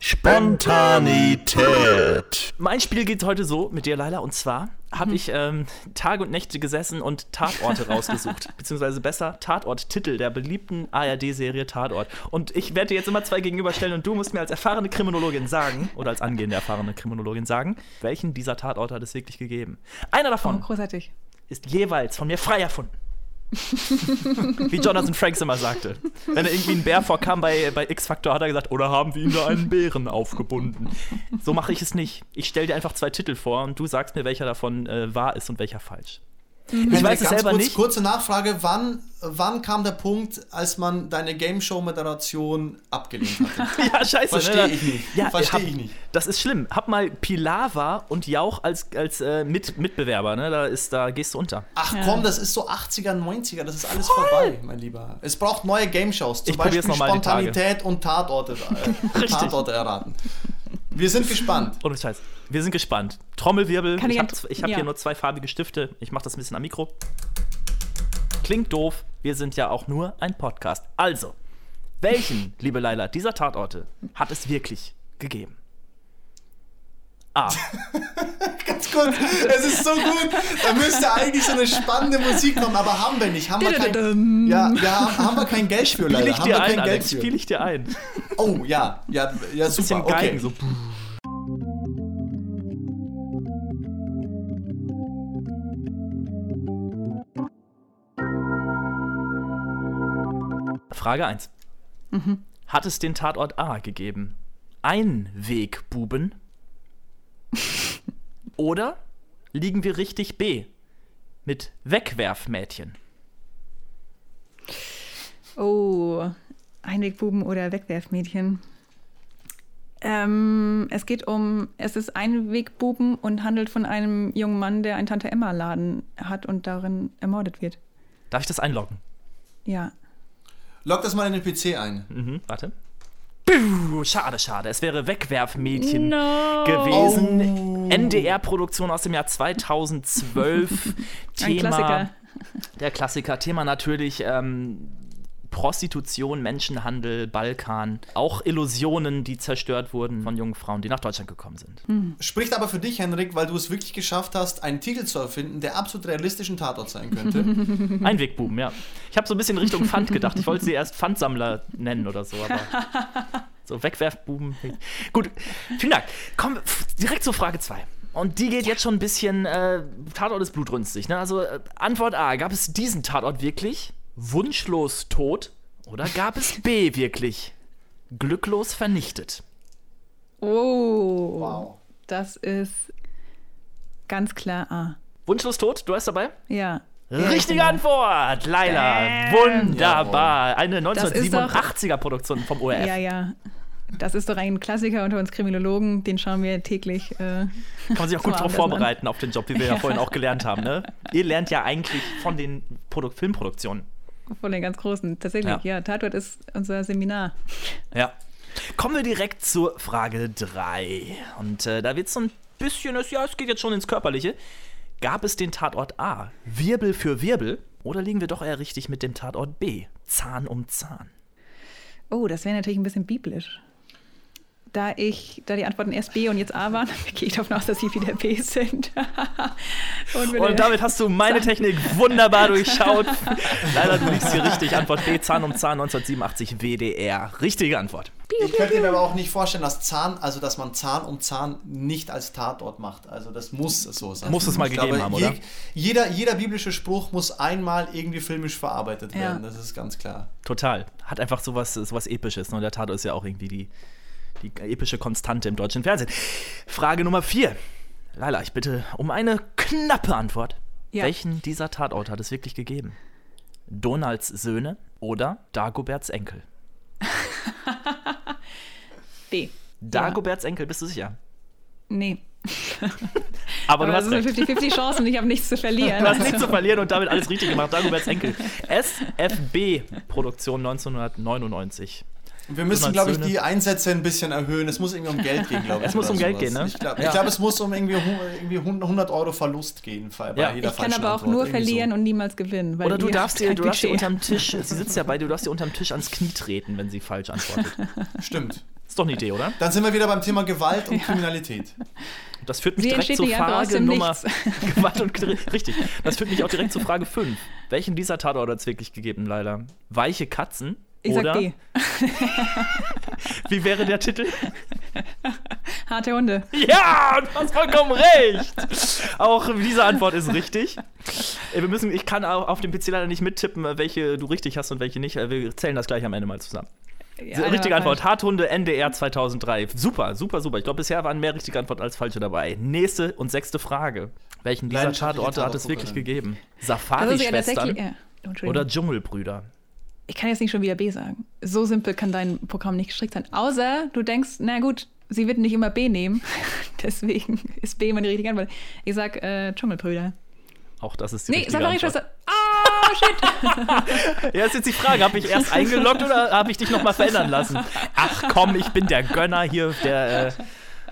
Spontanität. Mein Spiel geht heute so mit dir, Laila, und zwar habe ich ähm, Tage und Nächte gesessen und Tatorte rausgesucht. Beziehungsweise besser Tatort-Titel der beliebten ARD-Serie Tatort. Und ich werde dir jetzt immer zwei gegenüberstellen und du musst mir als erfahrene Kriminologin sagen, oder als angehende erfahrene Kriminologin sagen, welchen dieser Tatorte hat es wirklich gegeben. Einer Oh, davon großartig. ist jeweils von mir frei erfunden. Wie Jonathan Franks immer sagte. Wenn er irgendwie ein Bär vorkam bei, bei X-Factor, hat er gesagt, oder haben wir ihm da einen Bären aufgebunden? So mache ich es nicht. Ich stelle dir einfach zwei Titel vor und du sagst mir, welcher davon äh, wahr ist und welcher falsch. Ich weiß es Ganz selber kurz, nicht. Kurze Nachfrage, wann, wann kam der Punkt, als man deine Game Show-Moderation abgelehnt hatte? Ja, scheiße. Verstehe ne? ich nicht. Ja, Verstehe ich nicht. Das ist schlimm. Hab mal Pilava und Jauch als, als äh, Mit Mitbewerber. Ne? Da, ist, da gehst du unter. Ach Ja. komm, das ist so 80er, 90er, das ist alles vorbei, mein Lieber. Es braucht neue Game Shows, zum Ich Beispiel noch mal die Tage. Spontanität und Tatorte, äh. Tatorte erraten. Wir sind gespannt. Ohne Scheiß. Wir sind gespannt. Trommelwirbel. Kann ich ich habe ich hab ja. hier nur zwei farbige Stifte. Ich mache das ein bisschen am Mikro. Klingt doof. Wir sind ja auch nur ein Podcast. Also, welchen, liebe Laila, dieser Tatorte hat es wirklich gegeben? A. Ganz gut, es ist so gut. Da müsste eigentlich so eine spannende Musik kommen, aber haben wir nicht. Haben wir kein, ja, ja, haben wir kein Geld für, Spiel leider. ich Haben dir ein, kein Geld Alex. für. Spiel ich dir ein. Oh, ja, ja, ja, Bisschen super. Okay. Geigen, so. Frage 1. Hat es den Tatort A gegeben? Einwegbuben? Oder liegen wir richtig B? Mit Wegwerfmädchen? Oh, Einwegbuben oder Wegwerfmädchen. Ähm, es geht um, es ist Einwegbuben und handelt von einem jungen Mann, der einen Tante-Emma-Laden hat und darin ermordet wird. Darf ich das einloggen? Ja. Log das mal in den PC ein. Mhm, warte. Puh, schade, schade. Es wäre Wegwerfmädchen No. gewesen. NDR-Produktion aus dem Jahr 2012. Ein Thema, Klassiker. Der Klassiker. Thema natürlich ähm, Prostitution, Menschenhandel, Balkan. Auch Illusionen, die zerstört wurden von jungen Frauen, die nach Deutschland gekommen sind. Spricht aber für dich, Henrik, weil du es wirklich geschafft hast, einen Titel zu erfinden, der absolut realistischen Tatort sein könnte. Einwegbuben, ja. Ich habe so ein bisschen Richtung Pfand gedacht. Ich wollte sie erst Pfandsammler nennen oder so, aber. So Wegwerfbuben. Gut, vielen Dank. Kommen direkt zur Frage 2. Und die geht jetzt schon ein bisschen, äh, Tatort ist blutrünstig. Ne? Also äh, Antwort A, gab es diesen Tatort wirklich? Wunschlos tot? Oder gab es B wirklich? Glücklos vernichtet? Oh. Wow. Das ist ganz klar A. Wunschlos tot, du hast dabei? Ja. Richtige Ja, Antwort, Laila. Wunderbar. Eine Das ist doch- 1987er Produktion vom ORF. Ja, ja. Das ist doch ein Klassiker unter uns Kriminologen, den schauen wir täglich. Äh, Kann man sich auch gut darauf vorbereiten auf den Job, wie wir ja, vorhin auch gelernt haben. Ne? Ihr lernt ja eigentlich von den Produ Filmproduktionen. Von den ganz Großen. Tatsächlich, Ja. ja. Tatort ist unser Seminar. Ja. Kommen wir direkt zur Frage 3. Und äh, da wird es so ein bisschen, es- ja, es geht jetzt schon ins Körperliche. Gab es den Tatort A, Wirbel für Wirbel? Oder liegen wir doch eher richtig mit dem Tatort B, Zahn um Zahn? Oh, das wäre natürlich ein bisschen biblisch. Da ich, da die Antworten erst B und jetzt A waren, gehe ich davon aus, dass sie wieder B sind. und, Und damit hast du meine Technik wunderbar durchschaut. Leider, du liegst hier richtig. Antwort B, Zahn um Zahn 1987 WDR. Richtige Antwort. Ich könnte mir aber auch nicht vorstellen, dass Zahn, also dass man Zahn um Zahn nicht als Tatort macht. Also das muss so sein. Muss es mal Ich gegeben haben, oder? Jeder, jeder biblische Spruch muss einmal irgendwie filmisch verarbeitet Ja. werden. Das ist ganz klar. Total. Hat einfach sowas, sowas Episches. Ne? Der Tatort ist ja auch irgendwie die, die epische Konstante im deutschen Fernsehen. Frage Nummer vier. Laila, ich bitte um eine knappe Antwort. Ja. Welchen dieser Tatort hat es wirklich gegeben? Donalds Söhne oder Dagoberts Enkel? B. Dagoberts Enkel, bist du sicher? Nee. Aber, Aber du das hast ist eine 50-50 Chance und ich habe nichts zu verlieren. Du hast nichts zu verlieren und damit alles richtig gemacht. Dagoberts Enkel. SFB Produktion 1999. Wir müssen, glaube ich, die Einsätze ein bisschen erhöhen. Es muss irgendwie um Geld gehen, glaube ich. Es muss um sowas. Geld gehen, ne? Ich glaube, ja. glaub, es muss um irgendwie, irgendwie 100 Euro Verlust gehen. Bei ja. jeder ich kann aber auch nur verlieren so. und niemals gewinnen. Oder du darfst dir, du darfst dir unterm Tisch, sie sitzt ja bei dir, du darfst dir unterm Tisch ans Knie treten, wenn sie falsch antwortet. Stimmt. Ist doch eine Idee, oder? Dann sind wir wieder beim Thema Gewalt und ja. Kriminalität. Das führt mich Wie direkt zur Frage Nummer. Gewalt und Richtig. Das führt mich auch direkt zur Frage 5. Welchen dieser Tatorte hat es wirklich gegeben, leider? Weiche Katzen? Ich oder? sag D. Wie wäre der Titel? Harte Hunde. Ja, du hast vollkommen recht. Auch diese Antwort ist richtig. Wir müssen, ich kann auf dem PC leider nicht mittippen, welche du richtig hast und welche nicht. Wir zählen das gleich am Ende mal zusammen. Ja, richtige Antwort. Harthunde NDR 2003. Super, super, super. Ich glaube, bisher waren mehr richtige Antworten als falsche dabei. Nächste und sechste Frage. Welchen dieser Tatorte hat es wirklich gegeben? Safari-Schwestern ja oder Dschungelbrüder? Ich kann jetzt nicht schon wieder B sagen. So simpel kann dein Programm nicht gestrickt sein. Außer du denkst, na gut, sie wird nicht immer B nehmen. Deswegen ist B immer die richtige Antwort. Ich sag äh, Dschungelbrüder. Auch das ist die nee, richtige Safari-Schwester. Ah, shit. ja, ist jetzt die Frage, habe ich erst eingeloggt oder habe ich dich nochmal verändern lassen? Ach komm, ich bin der Gönner hier, der,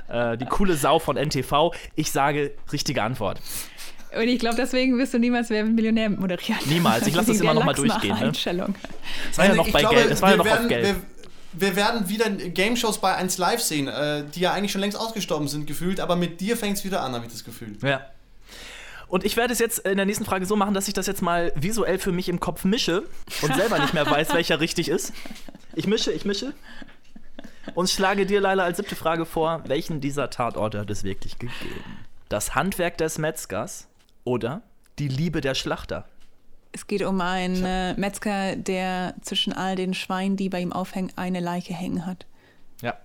äh, äh, die coole Sau von NTV. Ich sage richtige Antwort. Und ich glaube, deswegen wirst du niemals Wer Millionär moderieren. Niemals. Ich lasse das immer nochmal durchgehen. Ne? Einstellung. Es war ja noch bei glaube, Geld. Es war ja noch werden, auf Geld. Wir, wir werden wieder Game-Shows bei 1 Live sehen, äh, die ja eigentlich schon längst ausgestorben sind, gefühlt, aber mit dir fängt es wieder an, habe ich das Gefühl. Ja. Und ich werde es jetzt in der nächsten Frage so machen, dass ich das jetzt mal visuell für mich im Kopf mische und selber nicht mehr weiß, welcher richtig ist. Ich mische, ich mische. Und schlage dir, Leila, als siebte Frage vor, welchen dieser Tatorte hat es wirklich gegeben? Das Handwerk des Metzgers oder die Liebe der Schlachter? Es geht um einen äh, Metzger, der zwischen all den Schweinen, die bei ihm aufhängen, eine Leiche hängen hat. Ja.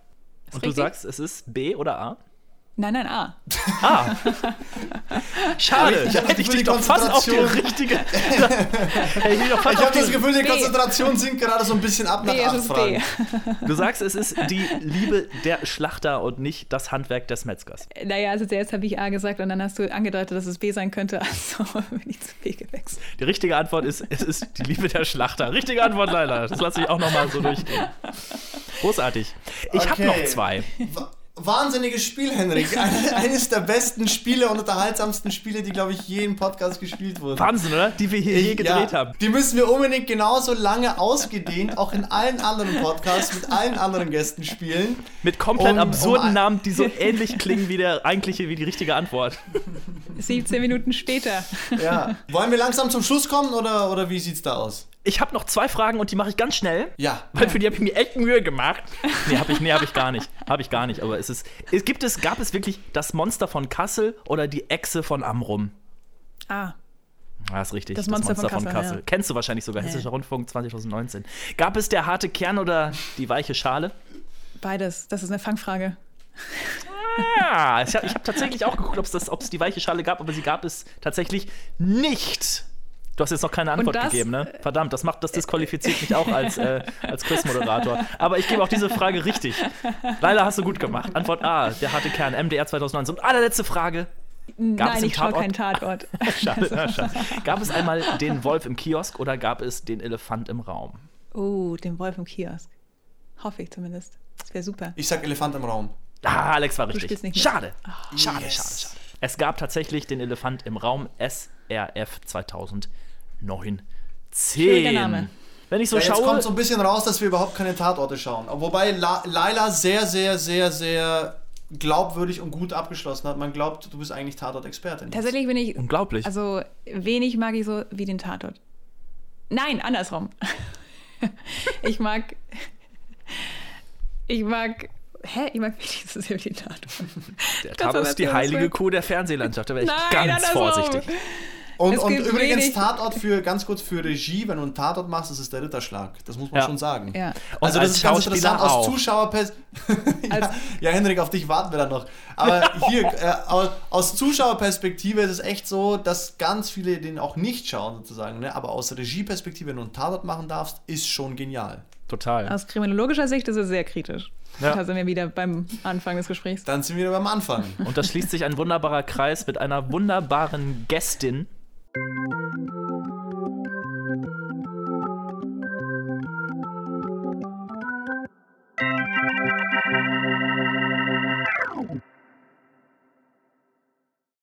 Und richtig? du sagst, es ist B oder A? Nein, nein, A. Ah. Schade. Ich, hätte ich dich doch fast auf die richtige. ich ich habe das Gefühl, die Konzentration sinkt gerade so ein bisschen ab nach B, Fragen. Du sagst, es ist die Liebe der Schlachter und nicht das Handwerk des Metzgers. Naja, also zuerst habe ich A gesagt und dann hast du angedeutet, dass es B sein könnte. Also bin ich zu B gewechselt. Die richtige Antwort ist, es ist die Liebe der Schlachter. Richtige Antwort, leider. Das lasse ich auch nochmal so durchgehen. Großartig. Ich okay. habe noch zwei wahnsinniges Spiel, Henrik. Eines der besten Spiele und unterhaltsamsten Spiele, die, glaube ich, je im Podcast gespielt wurden. Wahnsinn, oder? Die wir hier je gedreht ja, haben. Die müssen wir unbedingt genauso lange ausgedehnt, auch in allen anderen Podcasts mit allen anderen Gästen spielen. Mit komplett um, absurden um Namen, die so ähnlich klingen wie der eigentliche, wie die richtige Antwort. 17 Minuten später. Ja. Wollen wir langsam zum Schluss kommen oder, oder wie sieht's da aus? Ich habe noch zwei Fragen und die mache ich ganz schnell. Ja. Weil für die habe ich mir echt Mühe gemacht. Nee, habe ich, nee, hab ich gar nicht. Habe ich gar nicht. Aber es ist, es gibt es, gab es wirklich das Monster von Kassel oder die Echse von Amrum? Ah. Ja, ist richtig. Das Monster, das Monster von, Kassel. Von Kassel. Ja. Kennst du wahrscheinlich sogar, nee. Hessischer Rundfunk 2019. Gab es der harte Kern oder die weiche Schale? Beides. Das ist eine Fangfrage. Ah, ich habe hab tatsächlich auch geguckt, ob es die weiche Schale gab, aber sie gab es tatsächlich nicht. Du hast jetzt noch keine Antwort das, gegeben, ne? Verdammt, das macht, das disqualifiziert mich auch als, äh, als Quiz-Moderator. Aber ich gebe auch diese Frage richtig. Leider hast du gut gemacht. Antwort A, der harte Kern, MDR 2019. Und allerletzte Frage. Gab Nein, ich schaue keinen Tatort. schade, na, schade. Gab es einmal den Wolf im Kiosk oder gab es den Elefant im Raum? Oh, den Wolf im Kiosk. Hoffe ich zumindest. Das wäre super. Ich sag Elefant im Raum. Ah, Alex war richtig. Schade. Oh. Schade, yes. schade, schade. Es gab tatsächlich den Elefant im Raum SRF 2009. 10. Name. Wenn ich so ja, jetzt schaue. kommt so ein bisschen raus, dass wir überhaupt keine Tatorte schauen. Wobei La Laila sehr, sehr, sehr, sehr glaubwürdig und gut abgeschlossen hat. Man glaubt, du bist eigentlich Tatort-Expertin. Tatsächlich bin ich. Unglaublich. Also wenig mag ich so wie den Tatort. Nein, andersrum. ich mag. Ich mag hä, ich mag wirklich so sehr wie den Tatort. Der Tatort ist die heilige Kuh der Fernsehlandschaft, da wäre ich Nein, ganz vorsichtig. Und, und übrigens Tatort für, ganz kurz für Regie, wenn du einen Tatort machst, das ist der Ritterschlag. Das muss man ja. schon sagen. Ja. Also das ist ganz interessant aus Zuschauerperspektive. ja, ja, Henrik, auf dich warten wir dann noch. Aber hier, äh, aus Zuschauerperspektive ist es echt so, dass ganz viele den auch nicht schauen sozusagen. Ne? Aber aus Regieperspektive, wenn du einen Tatort machen darfst, ist schon genial. Total. Aus kriminologischer Sicht ist es sehr kritisch. Ja. Da sind wir wieder beim Anfang des Gesprächs. Dann sind wir wieder beim Anfang. Und da schließt sich ein wunderbarer Kreis mit einer wunderbaren Gästin,